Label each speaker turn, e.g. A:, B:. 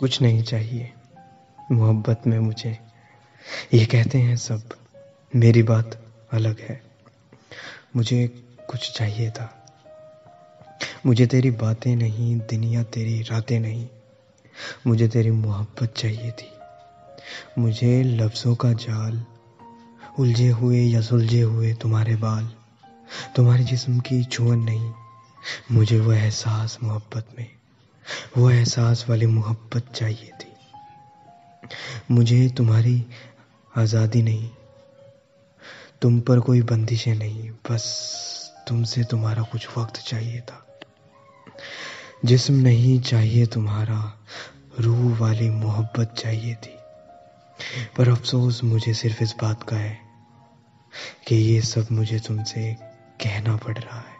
A: कुछ नहीं चाहिए। मोहब्बत में मुझे ये कहते हैं, सब मेरी बात अलग है। मुझे कुछ चाहिए था। मुझे तेरी बातें नहीं, दुनिया तेरी रातें नहीं। मुझे तेरी मोहब्बत चाहिए थी। मुझे लफ्ज़ों का जाल, उलझे हुए या सुलझे हुए तुम्हारे बाल, तुम्हारे जिस्म की छुअन नहीं। मुझे वो एहसास मोहब्बत में। वो एहसास वाली मोहब्बत चाहिए थी। मुझे तुम्हारी आज़ादी नहीं। तुम पर कोई बंदिशें नहीं, बस तुमसे तुम्हारा कुछ वक्त चाहिए था। जिस्म नहीं चाहिए तुम्हारा, रूह वाली मोहब्बत चाहिए थी। पर अफसोस, मुझे सिर्फ़ इस बात का है कि ये सब मुझे तुमसे कहना पड़ रहा है।